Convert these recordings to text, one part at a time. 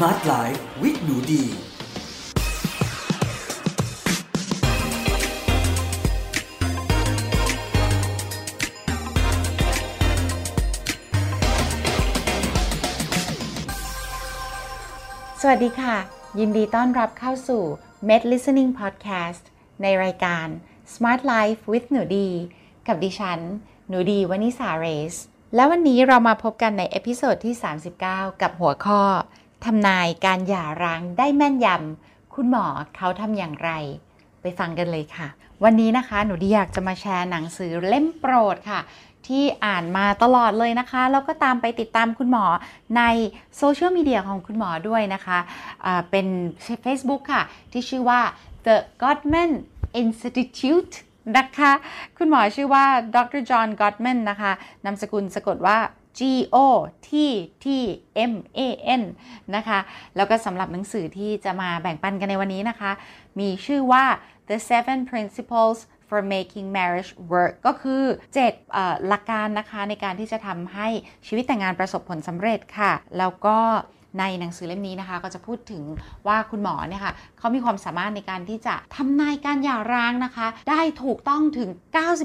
Smart Life with หนูดี สวัสดีค่ะ ยินดีต้อนรับเข้าสู่ Med Listening Podcast ในรายการ Smart Life with หนูดี กับดิฉัน หนูดีวนิสาเรส และวันนี้เรามาพบกันใน episode ที่ 39 กับหัวข้อ ทำนายการหย่าร้างได้แม่นยำคุณหมอเขาทำอย่างไร ไปฟังกันเลยค่ะ วันนี้นะคะหนูดีอยากจะมาแชร์หนังสือเล่มโปรดค่ะ ที่อ่านมาตลอดเลยนะคะ แล้วก็ตามไปติดตามคุณหมอในโซเชียลมีเดียของคุณหมอด้วยนะคะเป็น Facebook ค่ะ ที่ชื่อว่า The Gottman Institute นะคะ คุณหมอชื่อว่า Dr. John Gottman นะคะ นามสกุลสะกดว่า G O T T M A N นะคะ แล้วก็สำหรับหนังสือที่จะมาแบ่งปันกันในวันนี้นะคะ มีชื่อว่า The Seven Principles for making marriage work ก็คือ 7 หลักการนะคะในการที่จะทำให้ชีวิตแต่งงานประสบผลสำเร็จค่ะ แล้วก็ในหนังสือเล่มนี้นะคะ ก็จะพูดถึงว่าคุณหมอเนี่ยค่ะเขามีความสามารถในการที่จะทำนายการหย่าร้างนะคะ ได้ถูกต้องถึง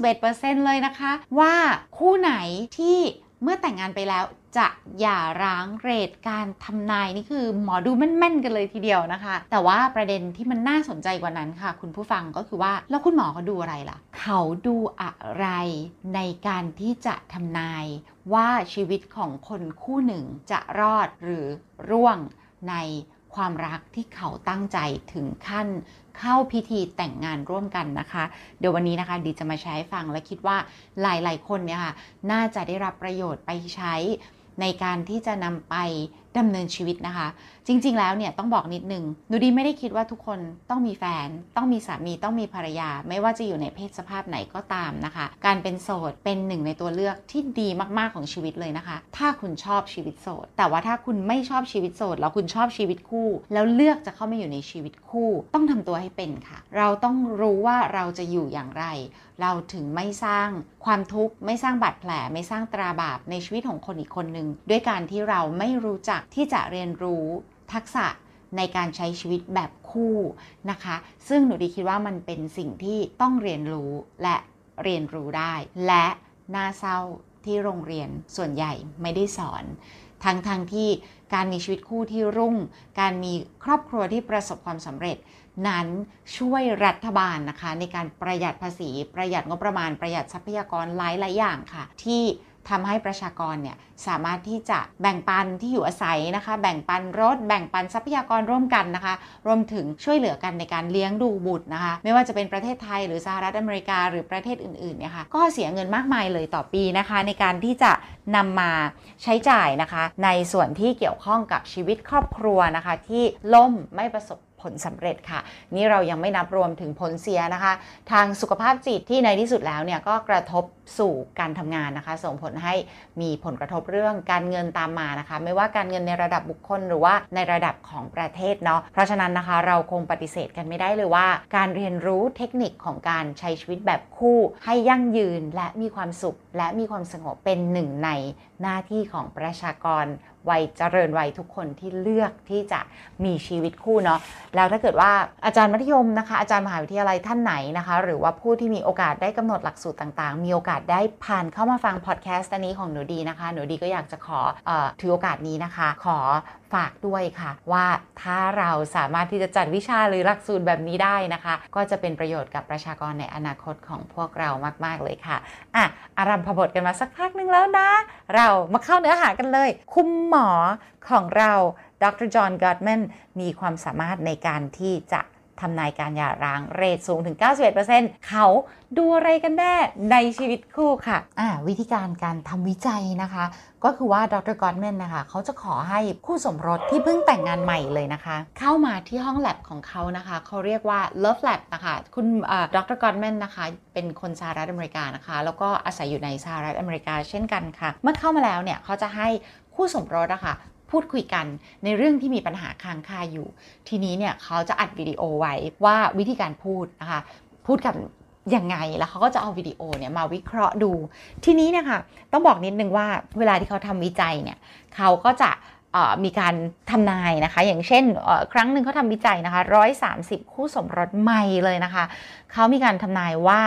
91%เลยนะคะ ว่าคู่ไหนที่เมื่อแต่งงานไปแล้วจะอย่าร้างเรทการทำนายนี่คือหมอดูแม่นๆกันเลยทีเดียวนะคะ แต่ว่าประเด็นที่มันน่าสนใจกว่านั้นค่ะ คุณผู้ฟังก็คือว่าแล้วคุณหมอเขาดูอะไรล่ะ เขาดูอะไรในการที่จะทำนายว่าชีวิตของคนคู่หนึ่งจะรอดหรือร่วงใน ความรักที่เขาตั้งใจถึงขั้นเข้าพิธีแต่งงานร่วมกันนะคะ เดี๋ยววันนี้นะคะดีจะมาใช้ฟังและคิดว่าหลายๆ คนเนี่ยค่ะน่าจะได้รับประโยชน์ไปใช้ในการที่จะนำไป ดำเนินชีวิตนะคะ จริง ๆ แล้วเนี่ยต้องบอกนิดนึงหนูดีไม่ได้คิดว่าทุกคนต้องมีแฟน ต้องมีสามีต้องมีภรรยา ไม่ว่าจะอยู่ในเพศสภาพไหนก็ตามนะคะ การเป็นโสดเป็นหนึ่งในตัวเลือกที่ดีมากๆของชีวิตเลยนะคะ ถ้าคุณชอบชีวิตโสด แต่ว่าถ้าคุณไม่ชอบชีวิตโสดแล้วคุณชอบชีวิตคู่ แล้วเลือกจะเข้ามาอยู่ในชีวิตคู่ ต้องทำตัวให้เป็นค่ะ เราต้องรู้ว่าเราจะอยู่อย่างไร เราถึงไม่สร้างความทุกข์ไม่สร้างบาดแผล ไม่สร้างตราบาปในชีวิตของคนอีกคนหนึ่งด้วยการที่เราไม่รู้จักที่จะเรียนรู้ทักษะในการใช้ชีวิตแบบคู่นะคะ ซึ่งหนูดีคิดว่ามันเป็นสิ่งที่ต้องเรียนรู้และเรียนรู้ได้ และน่าเศร้าที่โรงเรียนส่วนใหญ่ไม่ได้สอน ทั้งทางที่การมีชีวิตคู่ที่รุ่ง การมีครอบครัวที่ประสบความสำเร็จ นั้นช่วยรัฐบาลนะคะ ในการประหยัดภาษีประหยัดงบประมาณประหยัดทรัพยากรหลายหลายอย่างค่ะ ที่ ทำให้ประชากรเนี่ยสามารถที่จะแบ่งปันที่อยู่อาศัยนะคะ แบ่งปันรถ แบ่งปันทรัพยากรร่วมกันนะคะ รวมถึงช่วยเหลือกันในการเลี้ยงดูบุตรนะคะ ไม่ว่าจะเป็นประเทศไทยหรือสหรัฐอเมริกาหรือประเทศอื่นๆเนี่ยค่ะก็เสียเงินมากมายเลยต่อปีนะคะ ในการที่จะนำมาใช้จ่ายนะคะ ในส่วนที่เกี่ยวข้องกับชีวิตครอบครัวนะคะ ที่ล่มไม่ประสบผลสำเร็จค่ะ นี่เรายังไม่นับรวมถึงผลเสียนะคะ ทางสุขภาพจิตที่ในที่สุดแล้วเนี่ยก็กระทบสู่การทำงานนะคะ ส่งผลให้มีผลกระทบเรื่องการเงินตามมานะคะ ไม่ว่าการเงินในระดับบุคคลหรือว่าในระดับของประเทศเนาะเพราะฉะนั้นนะคะเราคงปฏิเสธกันไม่ได้เลยว่า การเรียนรู้เทคนิคของการใช้ชีวิตแบบคู่ให้ยั่งยืนและมีความสุข และมีความสงบเป็นหนึ่งในหน้าที่ของประชากรวัยเจริญวัยทุกคนที่เลือกที่จะมีชีวิตคู่เนาะแล้วถ้าเกิดว่าอาจารย์มัธยมนะคะ อาจารย์มหาวิทยาลัยท่านไหนนะคะ หรือว่าผู้ที่มีโอกาสได้กำหนดหลักสูตรต่างๆ มีโอกาสได้ผ่านเข้ามาฟังพอดแคสต์อันนี้ของหนูดีนะคะ หนูดีก็อยากจะขออถือโอกาสนี้นะคะ ขอฝากด้วยค่ะ ว่าถ้าเราสามารถที่จะจัดวิชาหรือหลักสูตรแบบนี้ได้นะคะ ก็จะเป็นประโยชน์กับประชากรในอนาคตของพวกเรามาก ๆ เลยค่ะอะอารัมพบทกันมาสักพักนึงแล้วนะ เรามาเข้าเนื้อหากันเลย คุณหมอของเราดรจอห์นกัตแมนมีความสามารถในการที่จะ ทำนายการหย่าร้างเรทสูงถึง 91%เขาดูอะไรกันแน่ในชีวิตคู่ค่ะอ่าวิธีการการทำวิจัยนะคะ ก็คือว่าดรกอตแมนนะคะ เขาจะขอให้คู่สมรสที่เพิ่งแต่งงานใหม่เลยนะคะ เข้ามาที่ห้องแลบของเขานะคะ เขาเรียกว่า Love Lab นะคะ คุณดรกอตแมนนะคะ เป็นคนสหรัฐอเมริกานะคะ แล้วก็อาศัยอยู่ในสหรัฐอเมริกาเช่นกันค่ะ เมื่อเข้ามาแล้วเนี่ยเขาจะให้คู่สมรสนะคะ พูดคุยกันในเรื่องที่มีปัญหาค้างคาอยู่ ทีนี้เนี่ยเขาจะอัดวิดีโอไว้ว่าวิธีการพูดนะคะพูดกันยังไงแล้วเขาก็จะเอาวิดีโอเนี่ยมาวิเคราะห์ดู ทีนี้เนี่ยค่ะต้องบอกนิดนึงว่าเวลาที่เขาทำวิจัยเนี่ยเขาก็จะมีการทำนายนะคะ อย่างเช่นครั้งหนึ่งเขาทำวิจัยนะคะ130คู่สมรสใหม่เลยนะคะเขามีการทำนายว่า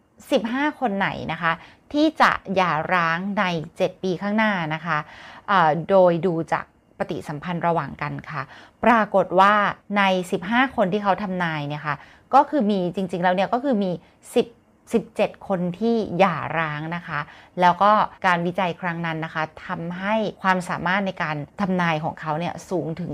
15 คนไหนนะคะ ที่จะหย่าร้างใน 7 ปีข้างหน้านะคะโดยดูจากปฏิสัมพันธ์ระหว่างกันค่ะ ปรากฏว่าใน 15 คนที่เขาทำนายเนี่ยค่ะ ก็คือมีจริง ๆ แล้วเนี่ยก็คือมี 10 17 คนที่หย่าร้างนะคะ แล้วก็การวิจัยครั้งนั้นนะคะทำให้ความสามารถในการทำนายของเขาเนี่ยสูงถึง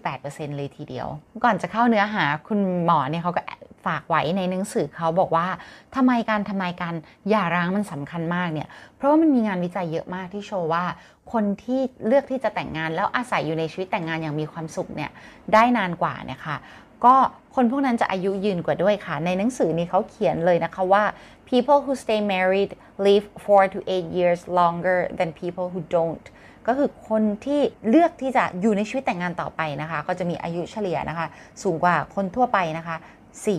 98%เลยทีเดียว ก่อนจะเข้าเนื้อหาคุณหมอเนี่ยเขาก็ฝากไว้ในหนังสือเขาบอกว่าทำไมการทำนายการหย่าร้างมันสำคัญมากเนี่ย เพราะว่ามันมีงานวิจัยเยอะมากที่โชว์ว่า คนที่เลือกที่จะแต่งงานแล้วอาศัยอยู่ในชีวิตแต่งงานอย่างมีความสุขเนี่ยได้นานกว่าเนี่ยค่ะก็ คนพวกนั้นจะอายุยืนกว่าด้วยค่ะ ในหนังสือนี้เขาเขียนเลยนะคะว่า people who stay married live 4 to 8 years longer than people who don't ก็คือคนที่เลือกที่จะอยู่ในชีวิตแต่งงานต่อไปนะคะ ก็จะมีอายุเฉลี่ยนะคะ สูงกว่าคนทั่วไปนะคะ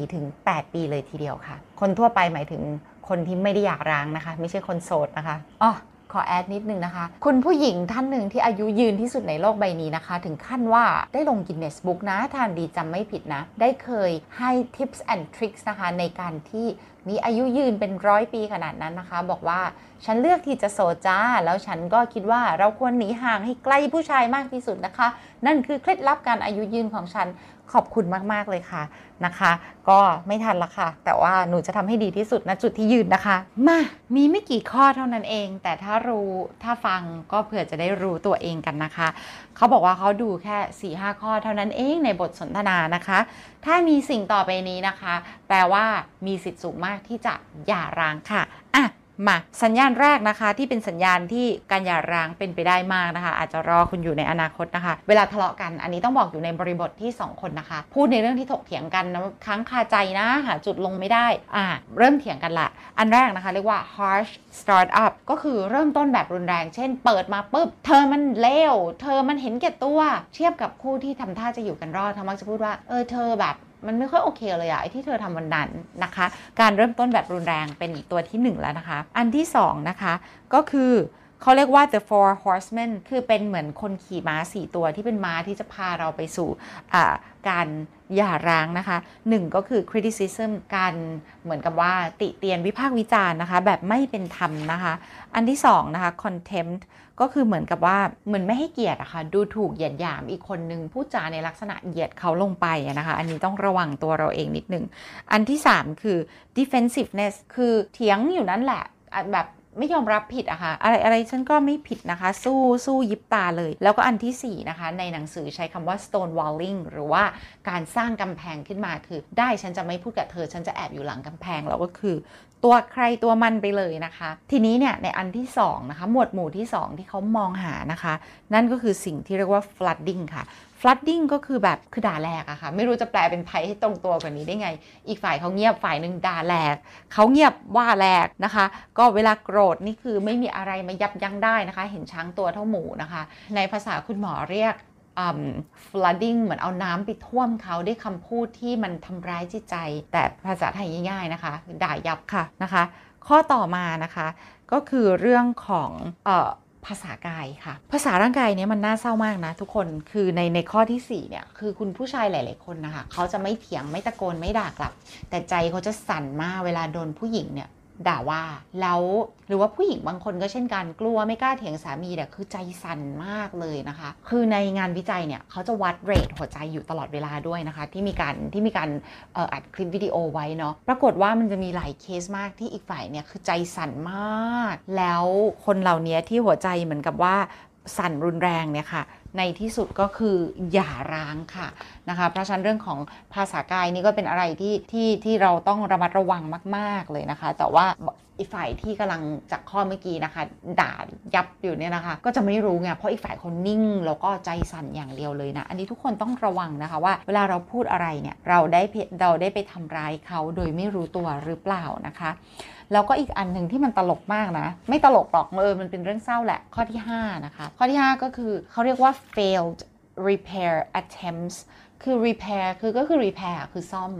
4-8 ปีเลยทีเดียวค่ะ คนทั่วไปหมายถึงคนที่ไม่ได้อยากร้างนะคะ ไม่ใช่คนโสดนะคะอ๋อ ขอแอดนิดนึงนะคะ คุณผู้หญิงท่านหนึ่งที่อายุยืนที่สุดในโลกใบนี้นะคะ ถึงขั้นว่าได้ลงกินเนสบุ๊กนะทานดีจำไม่ผิดนะ ได้เคยให้ tips and tricks นะคะในการที่ มีอายุยืนเป็นร้อยปีขนาดนั้นนะคะ บอกว่าฉันเลือกที่จะโซจ้า แล้วฉันก็คิดว่าเราควรหนีห่างให้ใกล้ผู้ชายมากที่สุดนะคะ นั่นคือเคล็ดลับการอายุยืนของฉันขอบคุณมาก ๆ เลยค่ะนะคะ ก็ไม่ทันละค่ะ แต่ว่าหนูจะทำให้ดีที่สุดณจุดที่ยืนนะคะ มามีไม่กี่ข้อเท่านั้นเอง แต่ถ้ารู้ถ้าฟังก็เผื่อจะได้รู้ตัวเองกันนะคะ เขาบอกว่าเขาดูแค่4ีหข้อเท่านั้นเองในบทสนทนานะคะถ้ามีสิ่งต่อไปนี้นะคะ แปลว่ามีสิทธิ์สูงมากที่จะหย่าร้างค่ะอะ มาสัญญาณแรกนะคะ ที่เป็นสัญญาณที่การหย่าร้างเป็นไปได้มากนะคะ อาจจะรอคุณอยู่ในอนาคตนะคะ เวลาทะเลาะกัน อันนี้ต้องบอกอยู่ในบริบทที่ 2 คนนะคะ พูดในเรื่องที่ถกเถียงกันนะค้างคาใจนะ หาจุดลงไม่ได้อ่าเริ่มเถียงกันละอันแรกนะคะเรียกว่า harsh start up ก็คือเริ่มต้นแบบรุนแรง เช่น เปิดมาปุ๊บ เธอมันเลวเธอมันเห็นแก่ตัว เทียบกับคู่ที่ทำท่าจะอยู่กันรอดทมักจะพูดว่าเออเธอแบบ มันไม่ค่อยโอเคเลยอะไอที่เธอทำวันนั้นนะคะ การเริ่มต้นแบบรุนแรงเป็นตัวที่ 1 แล้วนะคะ อันที่ 2 นะคะ ก็คือเขาเรียกว่า the four horsemen คือเป็นเหมือนคนขี่ม้าสี่ตัวที่เป็นม้าที่จะพาเราไปสู่การหย่าร้างนะคะหนึ่งก็คือ criticism การเหมือนกับว่าติเตียนวิพากษ์วิจารณ์นะคะ แบบไม่เป็นธรรมนะคะ อันที่สองนะคะ contempt ก็คือเหมือนกับว่าเหมือนไม่ให้เกียรติอะคะ่ะดูถูกเหยียดหยามอีกคนนึงพูดจาในลักษณะเหยียดเขาลงไปนะคะ อันนี้ต้องระวังตัวเราเองนิดนึง อันที่ 3 คือ defensiveness คือเถียงอยู่นั่นแหละแบบไม่ยอมรับผิดอะคะ่ะอะไรอะไรฉันก็ไม่ผิดนะคะ สู้สู้ยิบตาเลย แล้วก็อันที่ 4 นะคะ ในหนังสือใช้คำว่า stone walling หรือว่าการสร้างกำแพงขึ้นมาคือ ได้ฉันจะไม่พูดกับเธอ ฉันจะแอบอยู่หลังกำแพง แล้วก็คือ ตัวใครตัวมันไปเลยนะคะ ทีนี้เนี่ยในอันที่2นะคะหมวดหมู่ที่ 2 ที่เขามองหานะคะ นั่นก็คือสิ่งที่เรียกว่า flooding ค่ะ flooding ก็คือแบบคือด่าแหลกอะค่ะ ไม่รู้จะแปลเป็นไทยให้ตรงตัวกว่านี้ได้ไง อีกฝ่ายเขาเงียบฝ่ายหนึ่งด่าแหลกเขาเงียบว่าแหลกนะคะ ก็เวลาโกรธนี่คือไม่มีอะไรมายับยั้งได้นะคะ เห็นช้างตัวเท่าหมูนะคะ ในภาษาคุณหมอเรียก flooding เหมือนเอาน้ำไปท่วมเขาด้วยคำพูดที่มันทำร้ายจิตใจ แต่ภาษาไทยง่ายๆนะคะ ด่ายับค่ะนะคะ ข้อต่อมานะคะก็คือเรื่องของอภาษากายค่ะ ภาษาร่างกายเนี้ยมันน่าเศร้ามากนะทุกคนคือในในข้อที่4เนี่ยคือคุณผู้ชายหลาย ๆ คนนะคะเขาจะไม่เถียงไม่ตะโกนไม่ด่ากลับ แต่ใจเขาจะสั่นมากเวลาโดนผู้หญิงเนี่ย ด่าว่าแล้วหรือว่าผู้หญิงบางคนก็เช่นกันกลัวไม่กล้าเถียงสามีเนี่ยคือใจสั่นมากเลยนะคะ คือในงานวิจัยเนี่ยเขาจะวัดเรทหัวใจอยู่ตลอดเวลาด้วยนะคะ ที่มีการที่มีการอัดคลิปวิดีโอไว้เนาะปรากฏว่ามันจะมีหลายเคสมากที่อีกฝ่ายเนี่ยคือใจสั่นมาก แล้วคนเหล่านี้ที่หัวใจเหมือนกับว่า สั่นรุนแรงเนี่ยค่ะในที่สุดก็คือหย่าร้างค่ะนะคะเพราะฉะนั้นเรื่องของภาษากายนี่ก็เป็นอะไรที่ที่ที่เราต้องระมัดระวังมาก ๆเลยนะคะ แต่ว่าอีกฝ่ายที่กำลังจากข้อเมื่อกี้นะคะ ด่ายับอยู่เนี่ยนะคะ ก็จะไม่รู้ไงเพราะอีกฝ่ายคนนิ่งแล้วก็ใจสั่นอย่างเดียวเลยนะ อันนี้ทุกคนต้องระวังนะคะว่าเวลาเราพูดอะไรเนี่ยเราได้เราได้ไปทำร้ายเขาโดยไม่รู้ตัวหรือเปล่านะคะ แล้วก็อีกอันหนึ่งที่มันตลกมากนะ ไม่ตลกหรอกเออมันเป็นเรื่องเศร้าแหละ ข้อที่ 5 นะคะ ข้อที่ 5 ก็คือเขาเรียกว่า failed repair attempts คือ repair คือก็คือ repair คือซ่อม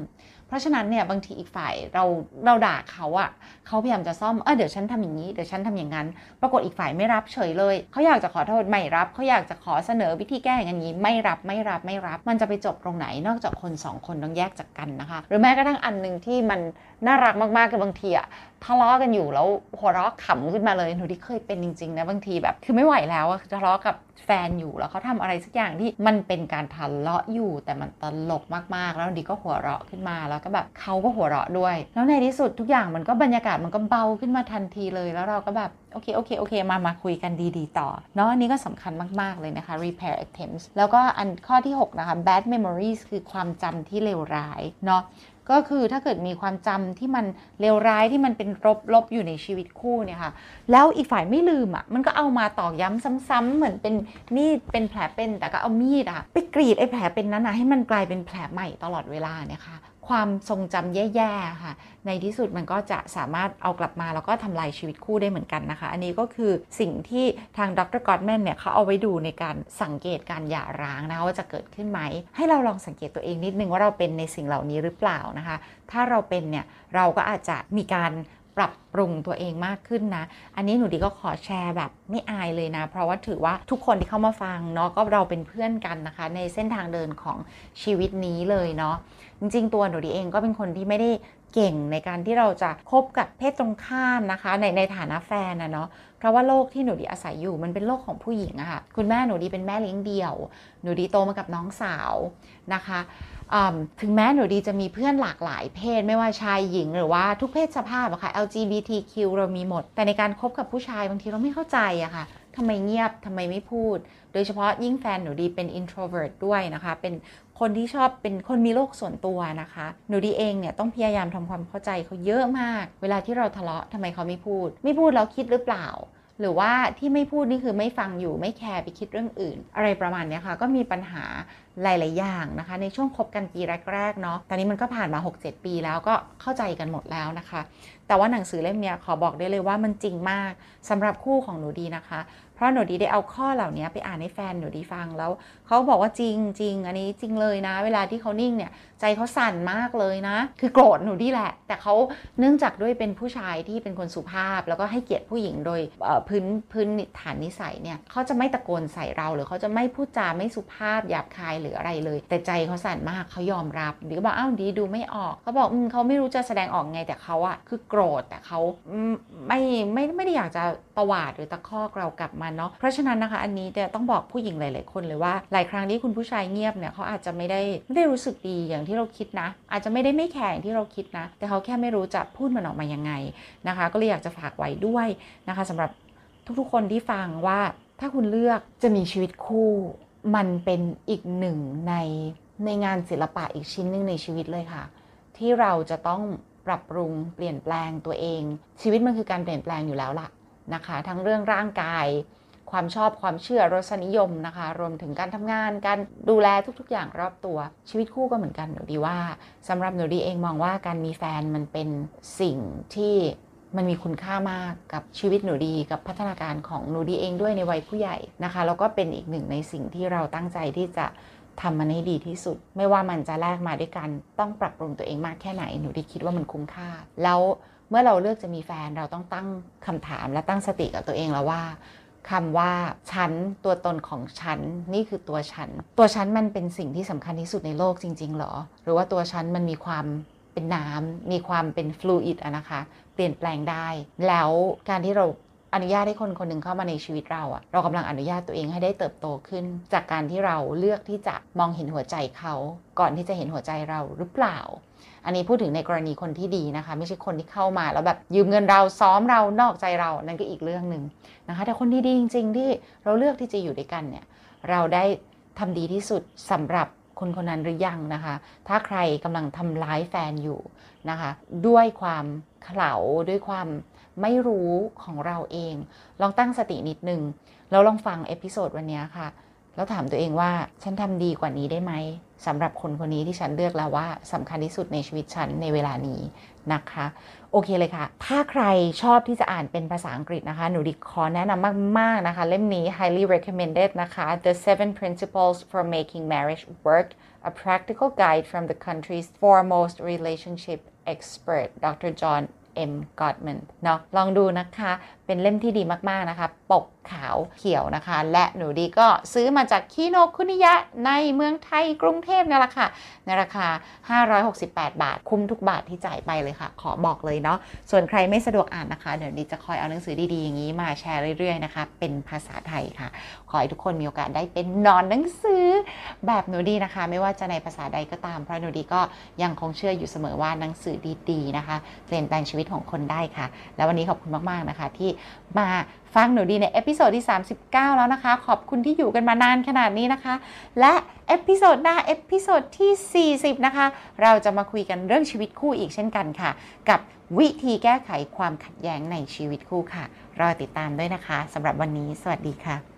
เพราะฉะนั้นเนี่ยบางทีอีกฝ่ายเราเราด่าเขาอะเขาพยายามจะซ่อม เออเดี๋ยวฉันทำอย่างนี้ เดี๋ยวฉันทำอย่างนั้น ปรากฏอีกฝ่ายไม่รับเฉยเลย เขาอยากจะขอโทษไม่รับ เขาอยากจะขอเสนอวิธีแก้อย่างนี้ ไม่รับไม่รับไม่รับ มันจะไปจบตรงไหน นอกจากคนสองคนต้องแยกจากกันนะคะ หรือแม้กระทั่งอันหนึ่งที่มันน่ารักมากๆกับบางทีอะทะเลาะกันอยู่แล้วหัวเราะขำขึ้นมาเลยหนูที่เคยเป็นจริงๆนะบางทีแบบ คือไม่ไหวแล้วอะทะเลาะกับแฟนอยู่แล้วเขาทำอะไรสักอย่างที่มันเป็นการทะเลาะอยู่ แต่มันตลกมากๆ แล้วดีก็หัวเราะขึ้นมาแล้วก็แบบเขาก็หัวเราะด้วย แล้วในที่สุดทุกอย่างมันก็บรรยากาศมันก็เบาขึ้นมาทันทีเลยแล้วเราก็แบบโอเคโอเคโอเคมามาคุยกันดีๆ ต่อเนาะอันนี้ก็สำคัญมากๆเลยนะคะ repair attempts แล้วก็อันข้อที่ 6 นะคะ bad memories คือความจำที่เลวร้ายเนาะ ก็คือถ้าเกิดมีความจำที่มันเลวร้ายที่มันเป็นลบลบอยู่ในชีวิตคู่เนี่ยค่ะ แล้วอีกฝ่ายไม่ลืมอะ มันก็เอามาตอกย้ำซ้ำๆเหมือนเป็นมีดเป็นแผลเป็นแต่ก็เอามีดอะไปกรีดไอ้แผลเป็นนั้นนะให้มันกลายเป็นแผลใหม่ตลอดเวลาเนี่ยค่ะ ความทรงจำแย่ๆค่ะ ในที่สุดมันก็จะสามารถเอากลับมาแล้วก็ทำลายชีวิตคู่ได้เหมือนกันนะคะ อันนี้ก็คือสิ่งที่ทางดรกอตแมนเนี่ยเขาเอาไว้ดูในการสังเกตการหย่าร้างนะคะว่าจะเกิดขึ้นไหม ให้เราลองสังเกตตัวเองนิดนึงว่าเราเป็นในสิ่งเหล่านี้หรือเปล่านะคะ ถ้าเราเป็นเนี่ยเราก็อาจจะมีการ ปรับปรุงตัวเองมากขึ้นนะ อันนี้หนูดีก็ขอแชร์แบบไม่อายเลยนะ เพราะว่าถือว่าทุกคนที่เข้ามาฟังเนาะก็เราเป็นเพื่อนกันนะคะ ในเส้นทางเดินของชีวิตนี้เลยเนาะจริง ๆ ตัวหนูดีเองก็เป็นคนที่ไม่ได้ เก่งในการที่เราจะคบกับเพศตรงข้ามนะคะ ในในฐานะแฟนนะเนาะเพราะว่าโลกที่หนูดีอาศัยอยู่มันเป็นโลกของผู้หญิงอะค่ะคุณแม่หนูดีเป็นแม่เลี้ยงเดี่ยว หนูดีโตมากับน้องสาวนะคะถึงแม้หนูดีจะมีเพื่อนหลากหลายเพศไม่ว่าชายหญิงหรือว่าทุกเพศสภาพอะค่ะ LGBTQ เรามีหมด แต่ในการคบกับผู้ชายบางทีเราไม่เข้าใจอะค่ะทำไมเงียบทำไมไม่พูด โดยเฉพาะยิ่งแฟนหนูดีเป็น introvert ด้วยนะคะ เป็น คนที่ชอบเป็นคนมีโลกส่วนตัวนะคะ หนูดีเองเนี่ยต้องพยายามทำความเข้าใจเขาเยอะมาก เวลาที่เราทะเลาะทำไมเขาไม่พูด ไม่พูดแล้วคิดหรือเปล่า หรือว่าที่ไม่พูดนี่คือไม่ฟังอยู่ไม่แคร์ไปคิดเรื่องอื่น อะไรประมาณนี้ค่ะ ก็มีปัญหาหลาย ๆ อย่างนะคะ ในช่วงคบกันปีแรก ๆ เนาะตอนนี้มันก็ผ่านมา 6-7 ปีแล้วก็เข้าใจกันหมดแล้วนะคะ แต่ว่าหนังสือเล่มนี้ขอบอกได้เลยว่ามันจริงมากสำหรับคู่ของหนูดีนะคะ เพราะหนูดีได้เอาข้อเหล่านี้ไปอ่านให้แฟนหนูดีฟังแล้วเขาบอกว่าจริงจริงอันนี้จริงเลยนะ เวลาที่เขานิ่งเนี่ยใจเขาสั่นมากเลยนะ คือโกรธหนูดีแหละ แต่เขาเนื่องจากด้วยเป็นผู้ชายที่เป็นคนสุภาพ แล้วก็ให้เกียรติผู้หญิงโดยพื้นพื้นฐานนิสัยเนี่ยเขาจะไม่ตะโกนใส่เราหรือเขาจะไม่พูดจาไม่สุภาพหยาบคายหรืออะไรเลย แต่ใจเขาสั่นมากเขายอมรับดีก็บอกอ้าวดีดูไม่ออกเขาบอกอืมเขาไม่รู้จะแสดงออกไงแต่เขาอะคือโกรธแต่เขาไม่ไม่ไม่ได้อยากจะ ตวาดหรือตะคอกเรากลับมาเนาะเพราะฉะนั้นนะคะอันนี้เนี่ยต้องบอกผู้หญิงหลาย ๆ คนเลยว่าหลายครั้งที่คุณผู้ชายเงียบเนี่ยเขาอาจจะไม่ได้ไม่ได้รู้สึกดีอย่างที่เราคิดนะ อาจจะไม่ได้ไม่แข็งที่เราคิดนะ แต่เขาแค่ไม่รู้จะพูดมันออกมายังไงนะคะ ก็เลยอยากจะฝากไว้ด้วยนะคะสำหรับทุกๆ คนที่ฟังว่าถ้าคุณเลือกจะมีชีวิตคู่ มันเป็นอีกหนึ่งในในงานศิลปะอีกชิ้นหนึ่งในชีวิตเลยค่ะ ที่เราจะต้องปรับปรุงเปลี่ยนแปลงตัวเอง ชีวิตมันคือการเปลี่ยนแปลงอยู่แล้วล่ะ นะคะ ทั้งเรื่องร่างกาย ความชอบความเชื่อรสนิยมนะคะ รวมถึงการทำงาน การดูแลทุกๆ อย่างรอบตัว ชีวิตคู่ก็เหมือนกันหนูดีว่าสำหรับหนูดีเองมองว่าการมีแฟนมันเป็นสิ่งที่มันมีคุณค่ามากกับชีวิตหนูดีกับพัฒนาการของหนูดีเองด้วยในวัยผู้ใหญ่นะคะแล้วก็เป็นอีกหนึ่งในสิ่งที่เราตั้งใจที่จะทำมันให้ดีที่สุด ไม่ว่ามันจะแลกมาด้วยกัน ต้องปรับปรุงตัวเองมากแค่ไหนหนูด้คิดว่ามันคุ้มค่า แล้ว เมื่อเราเลือกจะมีแฟนเราต้องตั้งคำถามและตั้งสติกับตัวเองแล้วว่าคำว่าฉันตัวตนของฉันนี่คือตัวฉัน ตัวฉันมันเป็นสิ่งที่สำคัญที่สุดในโลกจริง ๆ หรอ หรือว่าตัวฉันมันมีความเป็นน้ำมีความเป็นฟลูอิดอะนะคะ เปลี่ยนแปลงได้ แล้วการที่เราอนุญาตให้คนคนหนึ่งเข้ามาในชีวิตเราอะเรากำลังอนุญาตตัวเองให้ได้เติบโตขึ้น จากการที่เราเลือกที่จะมองเห็นหัวใจเขา ก่อนที่จะเห็นหัวใจเราหรือเปล่า อันนี้พูดถึงในกรณีคนที่ดีนะคะ ไม่ใช่คนที่เข้ามาแล้วแบบยืมเงินเราซ้อมเรานอกใจเรานั่นก็อีกเรื่องหนึ่งนะคะ แต่คนดีๆจริง ๆ ที่เราเลือกที่จะอยู่ด้วยกันเนี่ยเราได้ทำดีที่สุดสำหรับคนคนนั้นหรือยังนะคะ ถ้าใครกำลังทำร้ายแฟนอยู่นะคะ ด้วยความเขลาด้วยความไม่รู้ของเราเอง ลองตั้งสตินิดนึงแล้วลองฟัง episode วันนี้ค่ะ แล้วถามตัวเองว่าฉันทำดีกว่านี้ได้ไหมสำหรับคนคนนี้ที่ฉันเลือกแล้วว่าสำคัญที่สุดในชีวิตฉันในเวลานี้นะคะ โอเคเลยค่ะ ถ้าใครชอบที่จะอ่านเป็นภาษาอังกฤษนะคะ หนูดิขอแนะนำมาก ๆ นะคะ เล่มนี้ highly recommended นะคะ The Seven Principles for Making Marriage Work a practical guide from the country's foremost relationship expert Dr. John M. Gottman เนาะลองดูนะคะ เป็นเล่มที่ดีมาก ๆ นะคะ ปกขาวเขียวนะคะ และหนูดีก็ซื้อมาจากคิโนคุนิยะในเมืองไทยกรุงเทพนี่แหละค่ะ ในราคา 568 บาท คุ้มทุกบาทที่จ่ายไปเลยค่ะ ขอบอกเลยเนาะ ส่วนใครไม่สะดวกอ่านนะคะ เดี๋ยวดีจะคอยเอาหนังสือดี ๆ อย่างนี้มาแชร์เรื่อย ๆ นะคะ เป็นภาษาไทยค่ะ ขอให้ทุกคนมีโอกาสได้เป็นหนอนหนังสือ แบบหนูดีนะคะ ไม่ว่าจะในภาษาใดก็ตามเพราะหนูดีก็ยังคงเชื่ออยู่เสมอว่าหนังสือดีๆนะคะ เปลี่ยนแปลงชีวิตของคนได้ค่ะ แล้ววันนี้ขอบคุณมากๆนะคะ ที่มาฟังหนูดีใน episode ที่ 39 แล้วนะคะ ขอบคุณที่อยู่กันมานานขนาดนี้นะคะ และ episode หน้า episode ที่ 40 นะคะ เราจะมาคุยกันเรื่องชีวิตคู่อีกเช่นกันค่ะ กับวิธีแก้ไขความขัดแย้งในชีวิตคู่ค่ะ รอติดตามด้วยนะคะสำหรับวันนี้ สวัสดีค่ะ